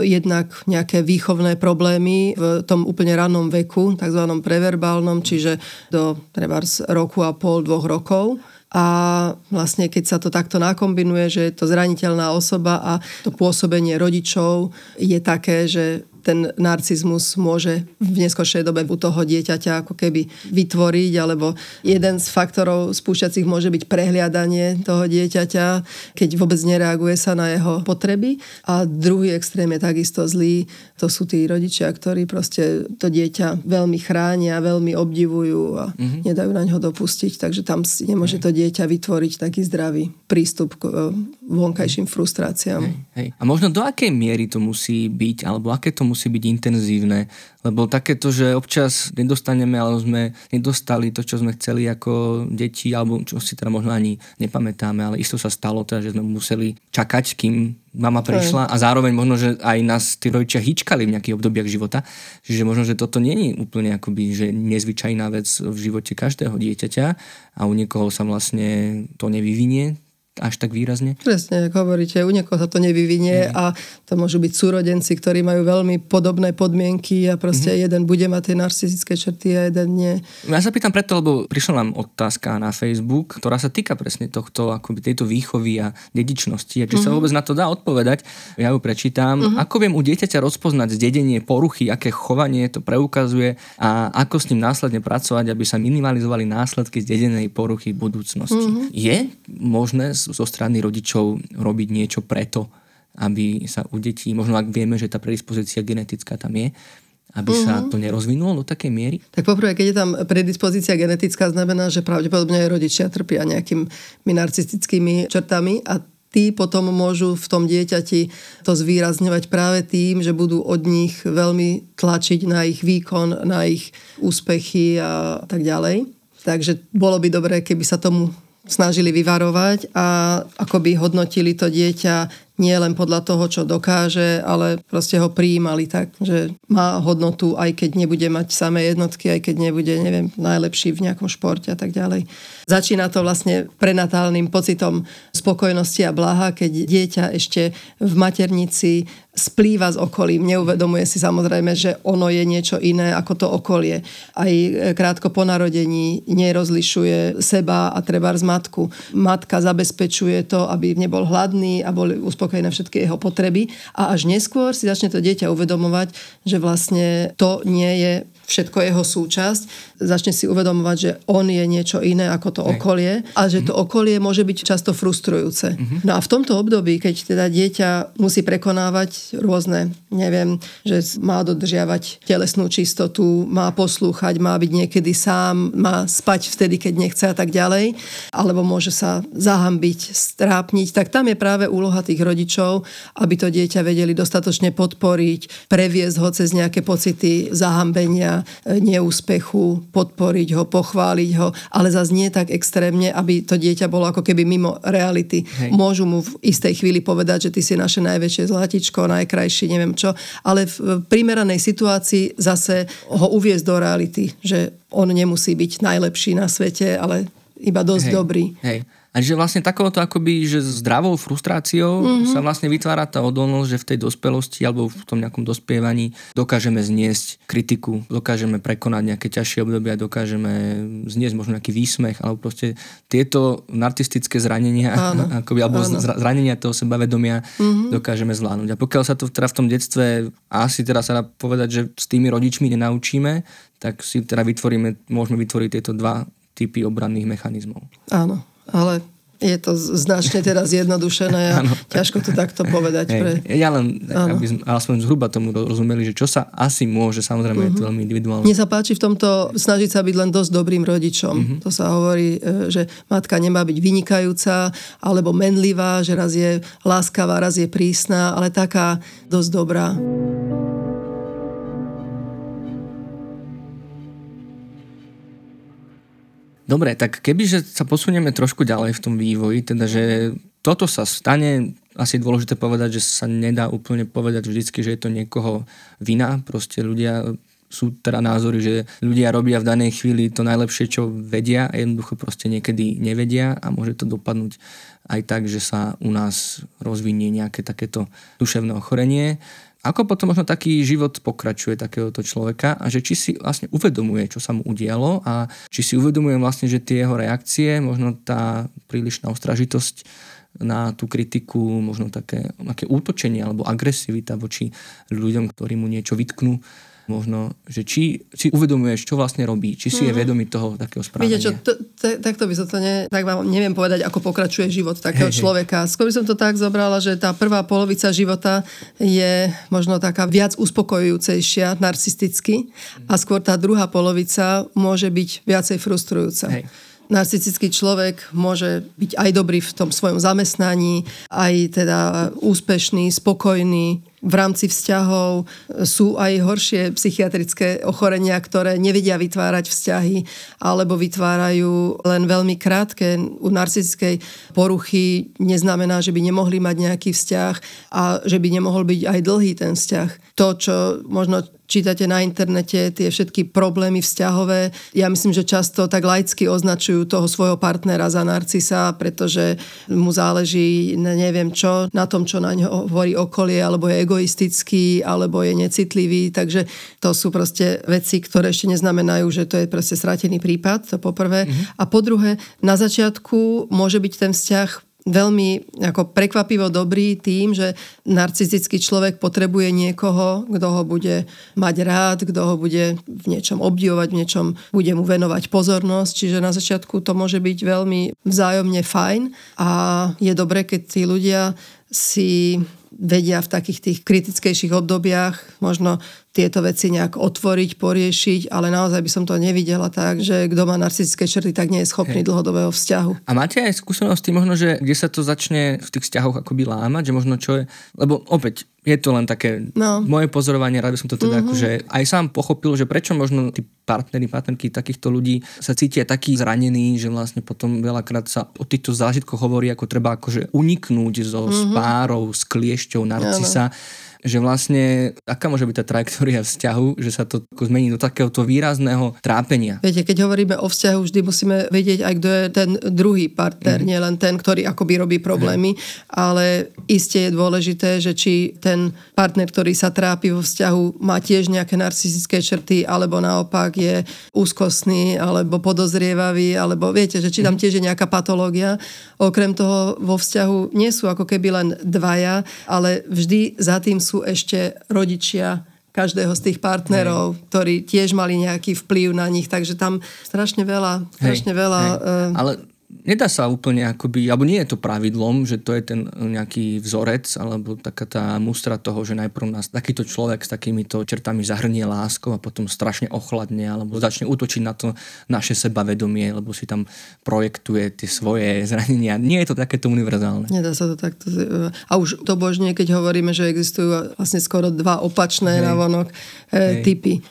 [SPEAKER 2] jednak nejaké výchovné problémy v tom úplne rannom veku, tzv. preverbálnom, čiže do treba roku a pol, dvoch rokov. A vlastne keď sa to takto nakombinuje, že je to zraniteľná osoba a to pôsobenie rodičov je také, že ten narcizmus môže v neskôršej dobe u toho dieťaťa ako keby vytvoriť, alebo jeden z faktorov spúšťacích môže byť prehliadanie toho dieťaťa, keď vôbec nereaguje sa na jeho potreby. A druhý extrém je takisto zlý, to sú tí rodičia, ktorí proste to dieťa veľmi chránia, veľmi obdivujú a mm-hmm. nedajú na ňo dopustiť, takže tam si nemôže to dieťa vytvoriť taký zdravý prístup k e, vonkajším frustráciám.
[SPEAKER 1] Hej, hej. A možno do akej miery to musí byť, alebo aké to musí byť intenzívne, lebo takéto, že občas nedostaneme, alebo sme nedostali to, čo sme chceli ako deti, alebo čo si teda možno ani nepamätáme, ale isto sa stalo teda, že sme museli čakať, kým mama prišla a zároveň možno, že aj nás tí rodičia hýčkali v nejakých obdobiach života. Čiže možno, že toto je úplne akoby, že nezvyčajná vec v živote každého dieťaťa a u niekoho sa vlastne to nevyvinie, až tak výrazne?
[SPEAKER 2] Presne, ako hovoríte, u niekoho sa to nevyvinie mm. a to môžu byť súrodenci, ktorí majú veľmi podobné podmienky a proste mm. jeden bude mať tie narcistické črty a jeden nie.
[SPEAKER 1] Ja sa pýtam preto, lebo prišla nám otázka na Facebook, ktorá sa týka presne tohto, akoby tejto výchovy a dedičnosti. A či mm. sa mhm. vôbec na to dá odpovedať, ja ju prečítam. Mm. Ako viem u dieťaťa rozpoznať zdedenie poruchy, aké chovanie to preukazuje a ako s ním následne pracovať, aby sa minimalizovali následky zdedenej poruchy v budúcnosti. Mm. Je možné zo strany rodičov robiť niečo preto, aby sa u detí, možno ak vieme, že tá predispozícia genetická tam je, aby uh-huh. sa mhm. to nerozvinulo do takej miery?
[SPEAKER 2] Tak poprvé, keď je tam predispozícia genetická, znamená, že pravdepodobne aj rodičia trpia nejakými narcistickými črtami a tí potom môžu v tom dieťati to zvýrazňovať práve tým, že budú od nich veľmi tlačiť na ich výkon, na ich úspechy a tak ďalej. Takže bolo by dobré, keby sa tomu snažili vyvarovať a akoby hodnotili to dieťa nie len podľa toho, čo dokáže, ale proste ho prijímali tak, že má hodnotu, aj keď nebude mať samé jednotky, aj keď nebude, neviem, najlepší v nejakom športe a tak ďalej. Začína to vlastne prenatálnym pocitom spokojnosti a blaha, keď dieťa ešte v maternici splýva s okolím, neuvedomuje si samozrejme, že ono je niečo iné ako to okolie. Aj krátko po narodení nerozlišuje seba a treba z matku. Matka zabezpečuje to, aby nebol hladný a bol uspokojené všetky jeho potreby a až neskôr si začne to dieťa uvedomovať, že vlastne to nie je všetko jeho súčasť, začne si uvedomovať, že on je niečo iné ako to Hej. okolie a že to mhm. okolie môže byť často frustrujúce. Mm-hmm. No a v tomto období, keď teda dieťa musí prekonávať rôzne, neviem, že má dodržiavať telesnú čistotu, má poslúchať, má byť niekedy sám, má spať vtedy, keď nechce a tak ďalej, alebo môže sa zahambiť, strápniť, tak tam je práve úloha tých rodičov, aby to dieťa vedeli dostatočne podporiť, previesť ho cez nejaké pocity zahambenia, neúspechu, podporiť ho, pochváliť ho, ale zase nie tak extrémne, aby to dieťa bolo ako keby mimo reality. Hej. Môžu mu v istej chvíli povedať, že ty si naše najväčšie zlatičko, najkrajší, neviem čo, ale v primeranej situácii zase ho uviezť do reality, že on nemusí byť najlepší na svete, ale iba dosť
[SPEAKER 1] Hej.
[SPEAKER 2] dobrý.
[SPEAKER 1] Hej. A že vlastne takouto akoby, že zdravou frustráciou mm-hmm. sa vlastne vytvára tá odolnosť, že v tej dospelosti alebo v tom nejakom dospievaní dokážeme zniesť kritiku, dokážeme prekonať nejaké ťažšie obdobia, dokážeme zniesť možno nejaký výsmech, alebo proste tieto narcistické zranenia, áno, akoby, alebo áno. zranenia toho sebavedomia mm-hmm. dokážeme zvládnuť. A pokiaľ sa to teda v tom detstve asi teda sa dá povedať, že s tými rodičmi nenaučíme, tak si teda vytvoríme, môžeme vytvoriť tieto dva typy obranných mechanizmov.
[SPEAKER 2] Áno, ale je to značne teraz zjednodušené a ťažko to takto povedať.
[SPEAKER 1] Hej, pre... Ja len, ano. aby sme aspoň zhruba tomu rozumeli, že čo sa asi môže, samozrejme uh-huh. je to mhm. veľmi individuálne.
[SPEAKER 2] Mne sa páči v tomto snažiť sa byť len dosť dobrým rodičom. Uh-huh. To sa hovorí, e, že matka nemá byť vynikajúca alebo menlivá, že raz je láskavá, raz je prísna, ale taká dosť dobrá.
[SPEAKER 1] Dobre, tak kebyže sa posunieme trošku ďalej v tom vývoji, teda že toto sa stane, asi je dôležité povedať, že sa nedá úplne povedať vždycky, že je to niekoho vina, proste ľudia sú teda názory, že ľudia robia v danej chvíli to najlepšie, čo vedia a jednoducho proste niekedy nevedia a môže to dopadnúť aj tak, že sa u nás rozvinie nejaké takéto duševné ochorenie. Ako potom možno taký život pokračuje takéhoto človeka a že či si vlastne uvedomuje, čo sa mu udialo a či si uvedomuje vlastne, že tie jeho reakcie, možno tá prílišná ostražitosť na tú kritiku, možno také, také útočenie alebo agresivita voči ľuďom, ktorí mu niečo vytknú, možno, že či si uvedomuješ, čo vlastne robí, či si mm. je mhm. vedomý toho takého správania.
[SPEAKER 2] Viete čo, to, to, takto by som to ne, tak vám neviem povedať, ako pokračuje život takého hey, človeka. Skôr by som to tak zobrala, že tá prvá polovica života je možno taká viac uspokojujúcejšia narcisticky a skôr tá druhá polovica môže byť viacej frustrujúca. Hey narcistický človek môže byť aj dobrý v tom svojom zamestnaní, aj teda úspešný, spokojný, v rámci vzťahov sú aj horšie psychiatrické ochorenia, ktoré nevedia vytvárať vzťahy alebo vytvárajú len veľmi krátke. U narcistickej poruchy neznamená, že by nemohli mať nejaký vzťah a že by nemohol byť aj dlhý ten vzťah. To, čo možno čítate na internete tie všetky problémy vzťahové. Ja myslím, že často tak laicky označujú toho svojho partnera za narcisa, pretože mu záleží, neviem čo, na tom, čo na ňo hovorí okolie, alebo je egoistický, alebo je necitlivý. Takže to sú proste veci, ktoré ešte neznamenajú, že to je proste stratený prípad, to poprvé. Mm-hmm. A po druhé, na začiatku môže byť ten vzťah veľmi ako prekvapivo dobrý tým, že narcistický človek potrebuje niekoho, kto ho bude mať rád, kto ho bude v niečom obdivovať, v niečom bude mu venovať pozornosť. Čiže na začiatku to môže byť veľmi vzájomne fajn a je dobre, keď tí ľudia si vedia v takých tých kritickejších obdobiach možno tieto veci nejak otvoriť, poriešiť, ale naozaj by som to nevidela tak, že kto má narcistické črty, tak nie je schopný Hej. dlhodobého vzťahu.
[SPEAKER 1] A máte aj skúsenosti možno, že kde sa to začne v tých vzťahoch akoby lámať, že možno čo je, lebo opäť je to len také no. moje pozorovanie, rád by som to teda mm-hmm. akože aj sám pochopil, že prečo možno tí partnery, partnerky takýchto ľudí sa cítia takí zranení, že vlastne potom veľakrát sa o týchto zážitkoch hovorí, ako treba akože uniknúť zo mm-hmm. spárov, s kliešťou narcisa. Ja, že vlastne aká môže byť tá trajektória vzťahu, že sa to zmení do takéhoto výrazného trápenia.
[SPEAKER 2] Viete, keď hovoríme o vzťahu, vždy musíme vedieť aj, kto je ten druhý partner, mm. nie len ten, ktorý akoby robí problémy, mm. ale iste je dôležité, že či ten partner, ktorý sa trápi vo vzťahu, má tiež nejaké narcistické črty, alebo naopak je úzkostný, alebo podozrievavý, alebo viete, že či tam mhm. tiež je nejaká patológia. Okrem toho vo vzťahu nie sú ako keby len dvaja, ale vždy za tým sú sú ešte rodičia každého z tých partnerov, hej. ktorí tiež mali nejaký vplyv na nich, takže tam strašne veľa, strašne hej, veľa... Hej.
[SPEAKER 1] Uh... Ale nedá sa úplne akoby, alebo nie je to pravidlom, že to je ten nejaký vzorec, alebo taká tá mustra toho, že najprv nás takýto človek s takýmito čertami zahrnie láskou a potom strašne ochladne, alebo začne útočiť na to naše sebavedomie, lebo si tam projektuje tie svoje zranenia. Nie je to takéto univerzálne.
[SPEAKER 2] Nedá sa to takto. A už to božne, keď hovoríme, že existujú vlastne skoro dva opačné Hej. navonok e, typy.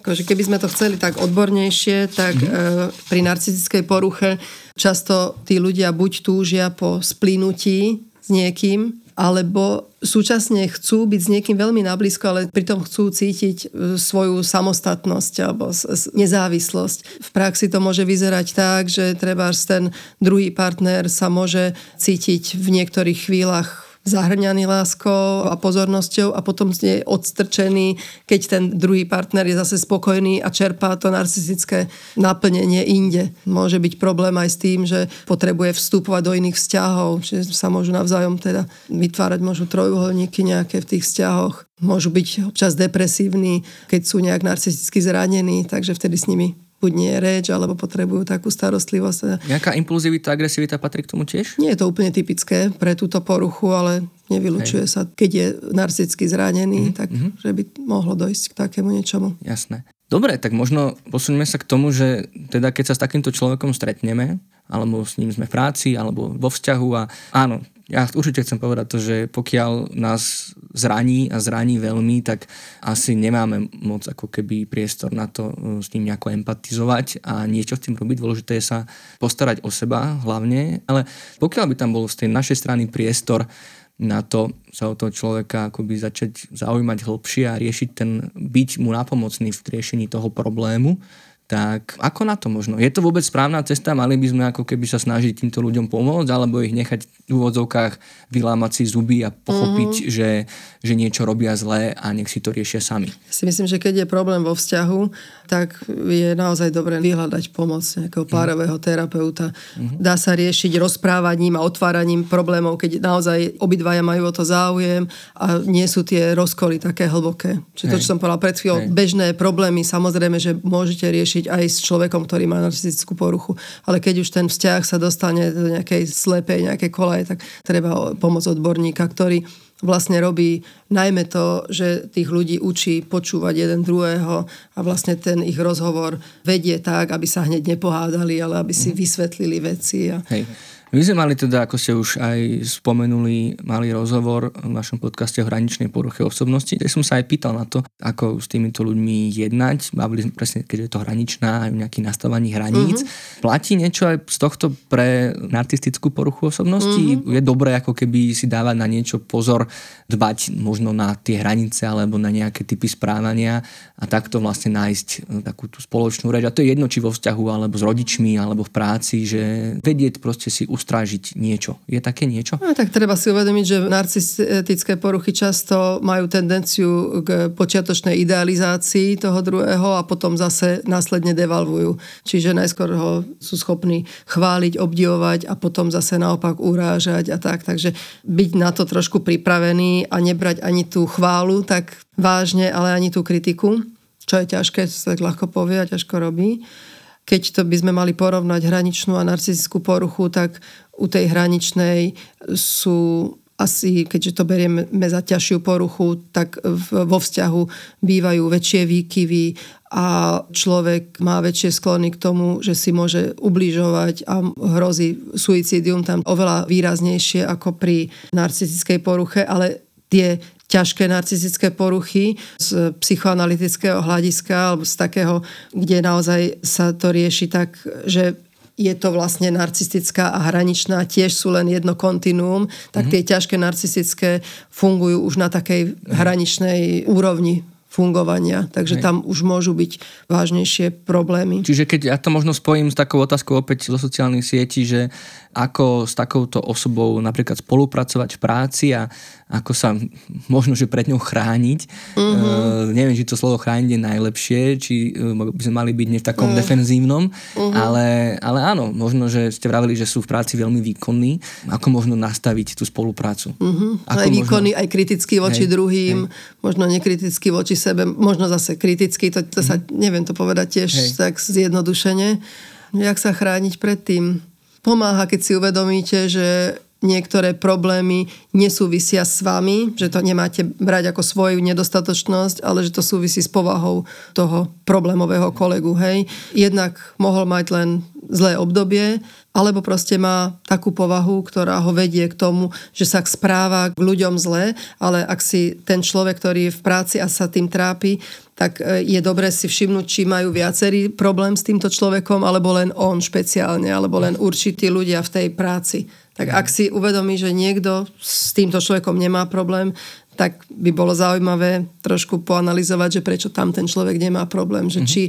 [SPEAKER 2] Akože keby sme to chceli tak odbornejšie, tak mm-hmm. e, pri narcistickej poruche často tí ľudia buď túžia po splínutí s niekým, alebo súčasne chcú byť s niekým veľmi nablízko, ale pritom chcú cítiť e, svoju samostatnosť alebo nezávislosť. V praxi to môže vyzerať tak, že treba ten druhý partner sa môže cítiť v niektorých chvíľach zahrňaný láskou a pozornosťou a potom je odstrčený, keď ten druhý partner je zase spokojný a čerpá to narcistické naplnenie inde. Môže byť problém aj s tým, že potrebuje vstupovať do iných vzťahov, že sa môžu navzájom teda vytvárať môžu trojuholníky nejaké v tých vzťahoch. Môžu byť občas depresívni, keď sú nejak narcisticky zranení, takže vtedy s nimi buď nie je reč, alebo potrebujú takú starostlivosť.
[SPEAKER 1] Nejaká impulzivita, agresivita patrí k tomu tiež?
[SPEAKER 2] Nie je to úplne typické pre túto poruchu, ale nevylučuje Hej. sa, keď je narcisticky zranený, mm-hmm. tak mhm. že by mohlo dojsť k takému niečomu.
[SPEAKER 1] Jasné. Dobre, tak možno posuneme sa k tomu, že teda keď sa s takýmto človekom stretneme, alebo s ním sme v práci, alebo vo vzťahu a áno, ja určite chcem povedať to, že pokiaľ nás zraní a zraní veľmi, tak asi nemáme moc ako keby priestor na to uh, s ním nejako empatizovať a niečo s tým robiť. Dôležité je sa postarať o seba hlavne, ale pokiaľ by tam bol z tej našej strany priestor na to sa o toho človeka akoby začať zaujímať hlbšie a riešiť ten, byť mu napomocný v riešení toho problému, tak ako na to možno? Je to vôbec správna cesta? Mali by sme ako keby sa snažiť týmto ľuďom pomôcť alebo ich nechať v úvodzovkách vylámať si zuby a pochopiť, mm-hmm. že, že niečo robia zlé a nech si to riešia sami?
[SPEAKER 2] Si myslím, že keď je problém vo vzťahu, tak je naozaj dobré vyhľadať pomoc nejakého mhm. párového mm-hmm. terapeuta. Mm-hmm. Dá sa riešiť rozprávaním a otváraním problémov, keď naozaj obidvaja majú o to záujem a nie sú tie rozkoly také hlboké. Čiže to, čo som povedala pred chvíľou, bežné problémy samozrejme, že môžete riešiť riešiť aj s človekom, ktorý má narcistickú poruchu. Ale keď už ten vzťah sa dostane do nejakej slepej, nejakej kolaje, tak treba pomoc odborníka, ktorý vlastne robí najmä to, že tých ľudí učí počúvať jeden druhého a vlastne ten ich rozhovor vedie tak, aby sa hneď nepohádali, ale aby si mhm. vysvetlili veci. A...
[SPEAKER 1] Hej. My sme mali teda, ako ste už aj spomenuli, mali rozhovor v našom podcaste o hraničnej poruche osobnosti, kde som sa aj pýtal na to, ako s týmito ľuďmi jednať. Bavili sme presne, keď je to hraničná, aj nejaký nastavení hraníc. Mm-hmm. Platí niečo aj z tohto pre narcistickú poruchu osobnosti? Mm-hmm. Je dobré ako keby si dávať na niečo pozor, dbať možno na tie hranice alebo na nejaké typy správania a takto vlastne nájsť e, takú tú spoločnú reč. A to je jedno, či vo vzťahu alebo s rodičmi alebo v práci, že vedieť proste si ustrážiť niečo. Je také niečo?
[SPEAKER 2] No, tak treba si uvedomiť, že narcistické poruchy často majú tendenciu k počiatočnej idealizácii toho druhého a potom zase následne devalvujú. Čiže najskôr ho sú schopní chváliť, obdivovať a potom zase naopak urážať a tak. Takže byť na to trošku pripravený a nebrať ani tú chválu tak vážne, ale ani tú kritiku, čo je ťažké, sa tak ľahko povie a ťažko robí keď to by sme mali porovnať hraničnú a narcistickú poruchu, tak u tej hraničnej sú asi, keďže to berieme za ťažšiu poruchu, tak vo vzťahu bývajú väčšie výkyvy a človek má väčšie sklony k tomu, že si môže ubližovať a hrozí suicidium tam oveľa výraznejšie ako pri narcistickej poruche, ale tie ťažké narcistické poruchy z psychoanalytického hľadiska alebo z takého, kde naozaj sa to rieši tak, že je to vlastne narcistická a hraničná, tiež sú len jedno kontinuum, tak mm-hmm. tie ťažké narcistické fungujú už na takej hraničnej úrovni fungovania, takže Hej. tam už môžu byť vážnejšie problémy.
[SPEAKER 1] Čiže keď ja to možno spojím s takou otázkou opäť zo sociálnych sietí, že ako s takouto osobou napríklad spolupracovať v práci a ako sa možno, že pred ňou chrániť. Uh-huh. Uh, neviem, či to slovo chrániť je najlepšie, či uh, by sme mali byť nie v takom uh-huh. defenzívnom, uh-huh. ale, ale áno, možno, že ste vravili, že sú v práci veľmi výkonní. Ako možno nastaviť tú spoluprácu?
[SPEAKER 2] Uh-huh. Ako aj výkonný, možno... aj kritický voči hej, druhým, hej. možno nekritický voči sebe, možno zase kritický, to, to uh-huh. sa neviem to povedať tiež hej. tak zjednodušene. Jak sa chrániť pred tým? Pomáha, keď si uvedomíte, že niektoré problémy nesúvisia s vami, že to nemáte brať ako svoju nedostatočnosť, ale že to súvisí s povahou toho problémového kolegu. Hej. Jednak mohol mať len zlé obdobie, alebo proste má takú povahu, ktorá ho vedie k tomu, že sa správa k ľuďom zle, ale ak si ten človek, ktorý je v práci a sa tým trápi, tak e, je dobré si všimnúť, či majú viacerý problém s týmto človekom, alebo len on špeciálne, alebo len určití ľudia v tej práci. Tak ak si uvedomí, že niekto s týmto človekom nemá problém, tak by bolo zaujímavé trošku poanalizovať, že prečo tam ten človek nemá problém, že mm-hmm. či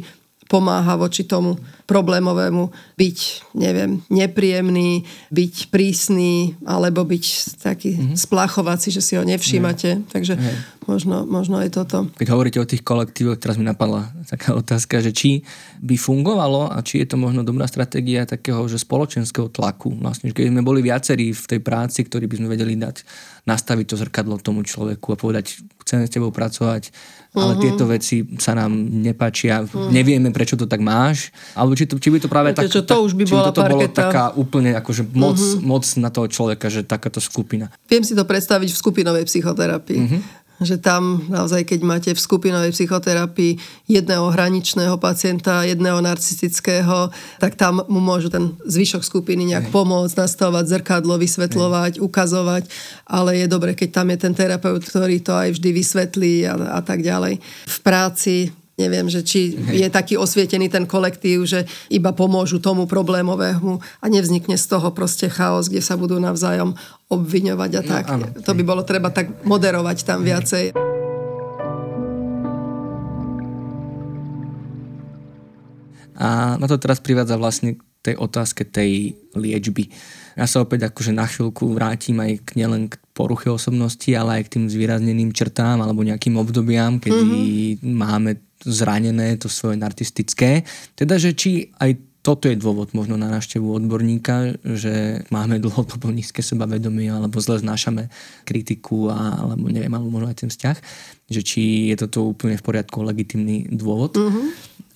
[SPEAKER 2] pomáha voči tomu problémovému byť, neviem, nepríjemný, byť prísny, alebo byť taký mm-hmm. splachovací, že si ho nevšímate. Mm-hmm. Takže mm-hmm. Možno, možno aj toto.
[SPEAKER 1] Keď hovoríte o tých kolektívoch, teraz mi napadla taká otázka, že či by fungovalo a či je to možno dobrá stratégia takého, že spoločenského tlaku. Vlastne, keď sme boli viacerí v tej práci, ktorí by sme vedeli dať, nastaviť to zrkadlo tomu človeku a povedať, chceme s tebou pracovať, ale uh-huh. tieto veci sa nám nepáčia, uh-huh. nevieme, prečo to tak máš, alebo či, to, či by to práve tak,
[SPEAKER 2] čo, to už by bola by to bolo
[SPEAKER 1] taká úplne akože moc, uh-huh. moc na toho človeka, že takáto skupina.
[SPEAKER 2] Viem si to predstaviť v skupinovej psychoterapii. Uh-huh že tam naozaj, keď máte v skupinovej psychoterapii jedného hraničného pacienta, jedného narcistického, tak tam mu môžu ten zvyšok skupiny nejak Hej. pomôcť, nastavovať zrkadlo, vysvetľovať, Hej. ukazovať, ale je dobre, keď tam je ten terapeut, ktorý to aj vždy vysvetlí a, a tak ďalej. V práci Neviem, že či je taký osvietený ten kolektív, že iba pomôžu tomu problémovému a nevznikne z toho proste chaos, kde sa budú navzájom obviňovať a no, tak. Áno. To by bolo treba tak moderovať tam viacej.
[SPEAKER 1] A na to teraz privádza vlastne k tej otázke tej liečby. Ja sa opäť akože na chvíľku vrátim aj k nielen k poruche osobnosti, ale aj k tým zvýrazneným črtám alebo nejakým obdobiam, kedy mm-hmm. máme zranené, to svoje narcistické. Teda, že či aj toto je dôvod možno na návštevu odborníka, že máme dlhodobo nízke sebavedomie alebo zle znášame kritiku a, alebo neviem, alebo možno aj ten vzťah, že či je toto úplne v poriadku legitimný dôvod. Mm-hmm.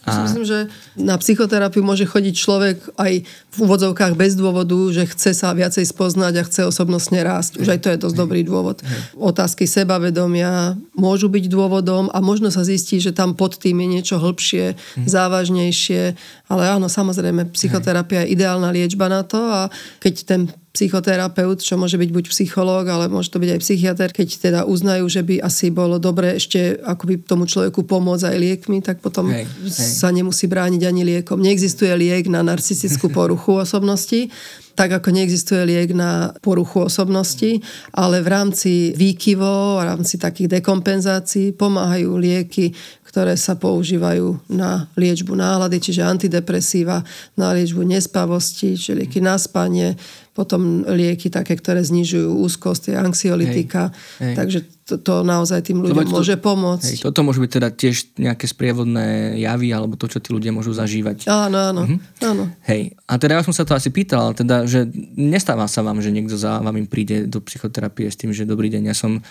[SPEAKER 2] A... Myslím, že na psychoterapiu môže chodiť človek aj v úvodzovkách bez dôvodu, že chce sa viacej spoznať a chce osobnostne rásť. Už aj to je dosť dobrý dôvod. Otázky sebavedomia môžu byť dôvodom a možno sa zistí, že tam pod tým je niečo hĺbšie, závažnejšie. Ale áno, samozrejme, psychoterapia je ideálna liečba na to a keď ten psychoterapeut, čo môže byť buď psychológ, ale môže to byť aj psychiatr, keď teda uznajú, že by asi bolo dobre ešte akoby tomu človeku pomôcť aj liekmi, tak potom hej, hej. sa nemusí brániť ani liekom. Neexistuje liek na narcistickú poruchu osobnosti, tak ako neexistuje liek na poruchu osobnosti, ale v rámci výkyvov, v rámci takých dekompenzácií pomáhajú lieky, ktoré sa používajú na liečbu nálady, čiže antidepresíva, na liečbu nespavosti, čiže lieky na spanie, potom lieky také, ktoré znižujú úzkosť, anxiolitika. Hej, hej. Takže to, to naozaj tým ľuďom to, môže pomôcť.
[SPEAKER 1] Hej, toto môže byť teda tiež nejaké sprievodné javy alebo to, čo tí ľudia môžu zažívať.
[SPEAKER 2] Áno, áno. Mhm. áno.
[SPEAKER 1] Hej. A teda ja som sa to asi pýtal, teda, že nestáva sa vám, že niekto za vami príde do psychoterapie s tým, že dobrý deň, ja som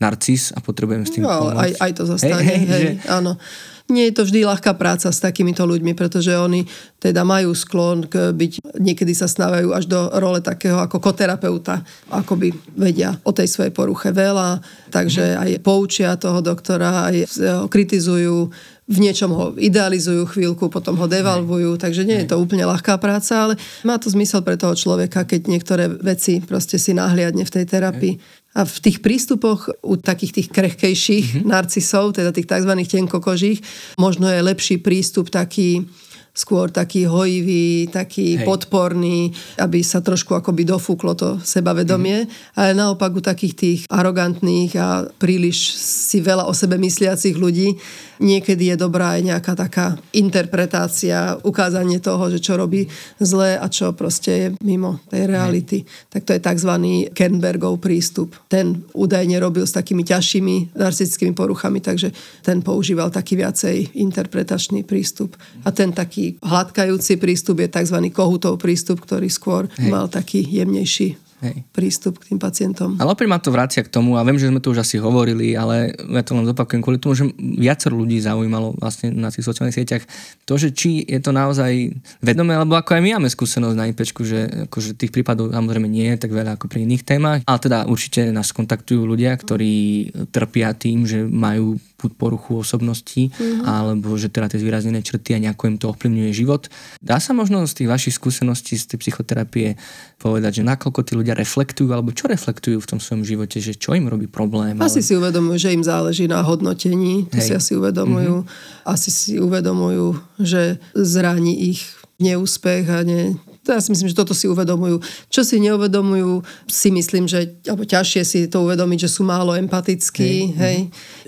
[SPEAKER 1] narcis a potrebujem s tým
[SPEAKER 2] no, aj, aj to zastane, hej, hej, hej, že... áno. Nie je to vždy ľahká práca s takýmito ľuďmi, pretože oni teda majú sklon k byť, niekedy sa snávajú až do role takého ako koterapeuta, ako by vedia o tej svojej poruche veľa, takže aj poučia toho doktora, aj kritizujú, v niečom ho idealizujú chvíľku, potom ho devalvujú, takže nie je to úplne ľahká práca, ale má to zmysel pre toho človeka, keď niektoré veci proste si nahliadne v tej terapii. A v tých prístupoch u takých tých krehkejších mm-hmm. narcisov, teda tých tzv. tenkokožích, možno je lepší prístup taký skôr taký hojivý, taký Hej. podporný, aby sa trošku akoby dofúklo to sebavedomie. Mm. Ale naopak u takých tých arogantných a príliš si veľa o sebe mysliacich ľudí niekedy je dobrá aj nejaká taká interpretácia, ukázanie toho, že čo robí zle a čo proste je mimo tej reality. Hej. Tak to je tzv. Kernbergov prístup. Ten údajne robil s takými ťažšími narcistickými poruchami, takže ten používal taký viacej interpretačný prístup. A ten taký hladkajúci prístup je tzv. kohutov prístup, ktorý skôr Hej. mal taký jemnejší Hej. prístup k tým pacientom.
[SPEAKER 1] Ale opäť ma to vracia k tomu a viem, že sme to už asi hovorili, ale ja to len zopakujem kvôli tomu, že viacero ľudí zaujímalo vlastne na tých sociálnych sieťach to, že či je to naozaj vedomé, alebo ako aj my máme skúsenosť na IPčku, že akože tých prípadov samozrejme nie je tak veľa ako pri iných témach, ale teda určite nás kontaktujú ľudia, ktorí trpia tým, že majú poruchu osobnosti, mm-hmm. alebo že teda tie zvýraznené črty a nejako im to ovplyvňuje život. Dá sa možno z tých vašich skúseností z tej psychoterapie povedať, že nakoľko tí ľudia reflektujú, alebo čo reflektujú v tom svojom živote, že čo im robí problém?
[SPEAKER 2] Asi ale... si uvedomujú, že im záleží na hodnotení, to Hej. si asi uvedomujú. Mm-hmm. Asi si uvedomujú, že zraní ich neúspech a ne, to ja si myslím, že toto si uvedomujú. Čo si neuvedomujú, si myslím, že alebo ťažšie si to uvedomiť, že sú málo empatickí, hej, hej,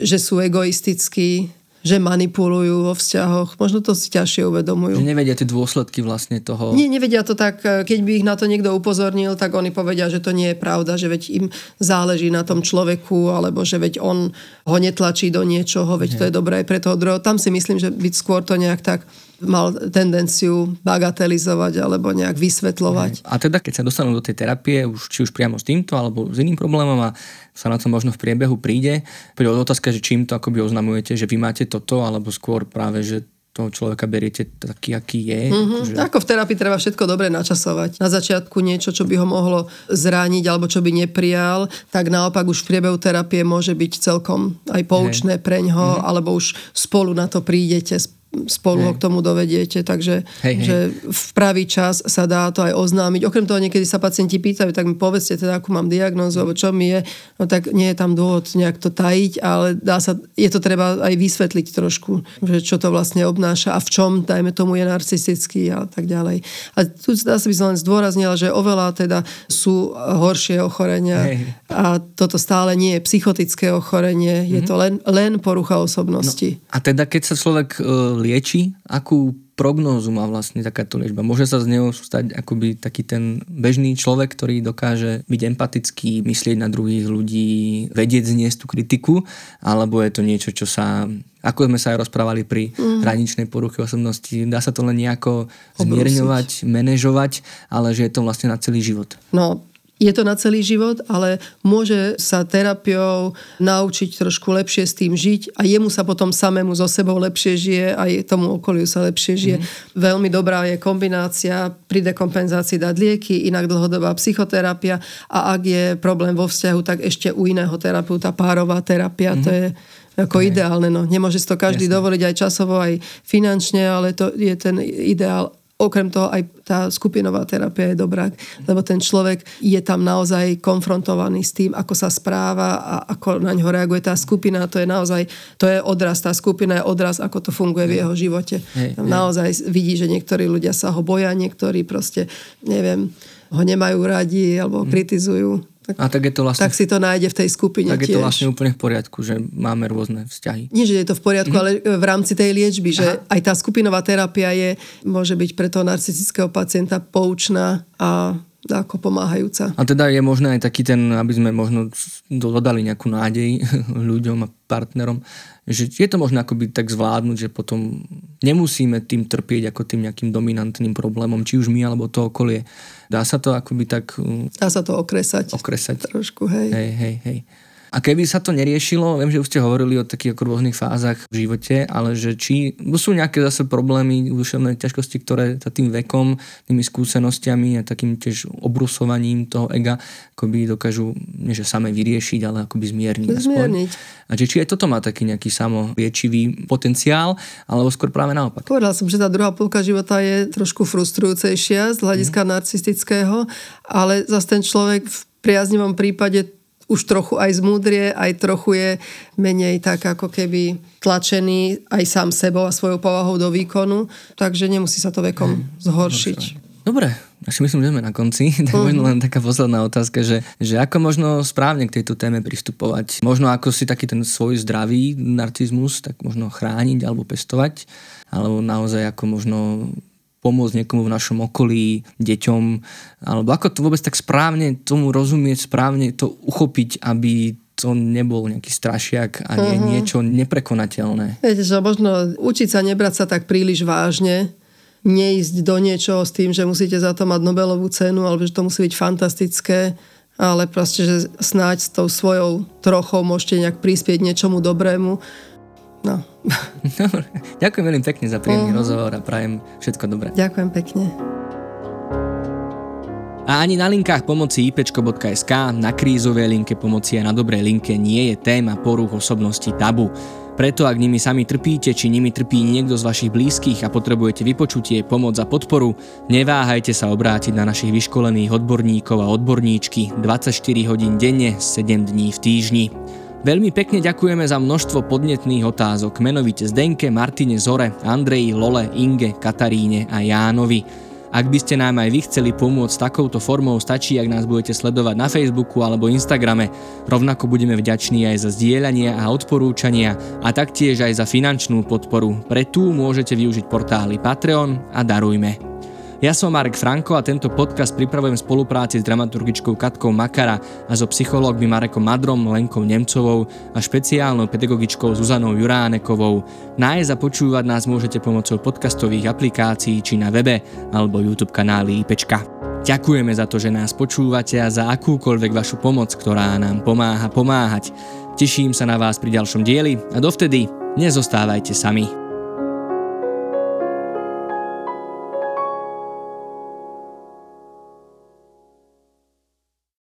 [SPEAKER 2] že sú egoistickí, že manipulujú vo vzťahoch. Možno to si ťažšie uvedomujú.
[SPEAKER 1] Že nevedia tie dôsledky vlastne toho.
[SPEAKER 2] Nie, nevedia to tak. Keď by ich na to niekto upozornil, tak oni povedia, že to nie je pravda, že veď im záleží na tom človeku, alebo že veď on ho netlačí do niečoho, veď nie. to je dobré aj pre toho druhého. Tam si myslím, že byť skôr to nejak tak mal tendenciu bagatelizovať alebo nejak vysvetľovať.
[SPEAKER 1] A teda keď sa dostanú do tej terapie, už, či už priamo s týmto alebo s iným problémom a sa na to možno v priebehu príde, príde otázka, že čím to akoby oznamujete, že vy máte toto, alebo skôr práve, že toho človeka beriete taký, aký je.
[SPEAKER 2] Mm-hmm. Že... Ako v terapii treba všetko dobre načasovať. Na začiatku niečo, čo by ho mohlo zrániť alebo čo by neprijal, tak naopak už v priebehu terapie môže byť celkom aj poučné pre ňo, mm-hmm. alebo už spolu na to prídete, spolu hej. ho k tomu dovediete, takže hej, hej. že v pravý čas sa dá to aj oznámiť. Okrem toho niekedy sa pacienti pýtajú, tak mi povedzte teda, akú mám diagnózu, alebo čo mi je, no tak nie je tam dôvod nejak to tajiť, ale dá sa, je to treba aj vysvetliť trošku, že čo to vlastne obnáša a v čom, dajme tomu, je narcistický a tak ďalej. A tu dá sa by som len zdôraznila, že oveľa teda sú horšie ochorenia hej. a toto stále nie je psychotické ochorenie, mm-hmm. je to len, len porucha osobnosti.
[SPEAKER 1] No, a teda keď sa človek uh, lieči, akú prognózu má vlastne takáto liečba. Môže sa z neho stať akoby taký ten bežný človek, ktorý dokáže byť empatický, myslieť na druhých ľudí, vedieť zniesť tú kritiku, alebo je to niečo, čo sa, ako sme sa aj rozprávali pri mm. hraničnej poruche osobnosti, dá sa to len nejako zmierňovať, manažovať, ale že je to vlastne na celý život.
[SPEAKER 2] No, je to na celý život, ale môže sa terapiou naučiť trošku lepšie s tým žiť a jemu sa potom samému so sebou lepšie žije a tomu okoliu sa lepšie žije. Mm. Veľmi dobrá je kombinácia pri dekompenzácii dať lieky, inak dlhodobá psychoterapia a ak je problém vo vzťahu, tak ešte u iného terapeuta párová terapia. Mm. To je ako okay. ideálne. No. Nemôže si to každý Jasne. dovoliť aj časovo, aj finančne, ale to je ten ideál Okrem toho aj tá skupinová terapia je dobrá, lebo ten človek je tam naozaj konfrontovaný s tým, ako sa správa a ako na ňo reaguje tá skupina. To je naozaj, to je odraz, tá skupina je odraz, ako to funguje v jeho živote. Hej, tam hej. naozaj vidí, že niektorí ľudia sa ho boja, niektorí proste, neviem, ho nemajú radi alebo hm. kritizujú.
[SPEAKER 1] Tak, a tak je to vlastne...
[SPEAKER 2] Tak si to nájde v tej skupine
[SPEAKER 1] Tak
[SPEAKER 2] tiež.
[SPEAKER 1] je to vlastne úplne v poriadku, že máme rôzne vzťahy.
[SPEAKER 2] Nie, že je to v poriadku, mm-hmm. ale v rámci tej liečby, že Aha. aj tá skupinová terapia je, môže byť pre toho narcistického pacienta poučná a ako pomáhajúca.
[SPEAKER 1] A teda je možné aj taký ten, aby sme možno dodali nejakú nádej ľuďom a partnerom, že je to možné akoby tak zvládnuť, že potom nemusíme tým trpieť ako tým nejakým dominantným problémom, či už my alebo to okolie. Dá sa to akoby tak...
[SPEAKER 2] Dá sa to okresať.
[SPEAKER 1] Okresať.
[SPEAKER 2] Trošku, hej.
[SPEAKER 1] Hej, hej, hej. A keby sa to neriešilo, viem, že už ste hovorili o takých ako rôznych fázach v živote, ale že či sú nejaké zase problémy, duševné ťažkosti, ktoré sa tým vekom, tými skúsenostiami a takým tiež obrusovaním toho ega akoby dokážu, nie že same vyriešiť, ale akoby zmierniť.
[SPEAKER 2] Zmierniť.
[SPEAKER 1] A či, či aj toto má taký nejaký samoliečivý potenciál, alebo skôr práve naopak?
[SPEAKER 2] Povedal som, že tá druhá polka života je trošku frustrujúcejšia z hľadiska mm. narcistického, ale zase ten človek v priaznivom prípade už trochu aj zmúdrie, aj trochu je menej tak ako keby tlačený aj sám sebou a svojou povahou do výkonu, takže nemusí sa to vekom hmm. zhoršiť.
[SPEAKER 1] Dobre, asi myslím, že sme na konci. Tak uh-huh. možno len taká posledná otázka, že, že ako možno správne k tejto téme pristupovať? Možno ako si taký ten svoj zdravý narcizmus tak možno chrániť alebo pestovať? Alebo naozaj ako možno pomôcť niekomu v našom okolí, deťom, alebo ako to vôbec tak správne tomu rozumieť, správne to uchopiť, aby to nebol nejaký strašiak a nie, uh-huh. niečo neprekonateľné.
[SPEAKER 2] Viete, že možno učiť sa nebrať sa tak príliš vážne, neísť do niečoho s tým, že musíte za to mať Nobelovú cenu, alebo že to musí byť fantastické, ale proste, že snáď s tou svojou trochou môžete nejak prispieť niečomu dobrému No.
[SPEAKER 1] Dobre. Ďakujem veľmi pekne za príjemný uh-huh. rozhovor a prajem všetko dobré.
[SPEAKER 2] Ďakujem pekne.
[SPEAKER 1] A ani na linkách pomoci ipečko.sk, na krízovej linke pomoci a na dobrej linke nie je téma poruch osobnosti tabu. Preto ak nimi sami trpíte, či nimi trpí niekto z vašich blízkych a potrebujete vypočutie, pomoc a podporu, neváhajte sa obrátiť na našich vyškolených odborníkov a odborníčky 24 hodín denne, 7 dní v týždni. Veľmi pekne ďakujeme za množstvo podnetných otázok, menovite Zdenke, Martine, Zore, Andreji, Lole, Inge, Kataríne a Jánovi. Ak by ste nám aj vy chceli pomôcť takouto formou, stačí, ak nás budete sledovať na Facebooku alebo Instagrame. Rovnako budeme vďační aj za zdieľania a odporúčania a taktiež aj za finančnú podporu. Pre tú môžete využiť portály Patreon a Darujme. Ja som Marek Franko a tento podcast pripravujem v spolupráci s dramaturgičkou Katkou Makara a so psychológmi Marekom Madrom, Lenkou Nemcovou a špeciálnou pedagogičkou Zuzanou Juránekovou. Nájsť a počúvať nás môžete pomocou podcastových aplikácií či na webe alebo YouTube kanáli IPčka. Ďakujeme za to, že nás počúvate a za akúkoľvek vašu pomoc, ktorá nám pomáha pomáhať. Teším sa na vás pri ďalšom dieli a dovtedy nezostávajte sami.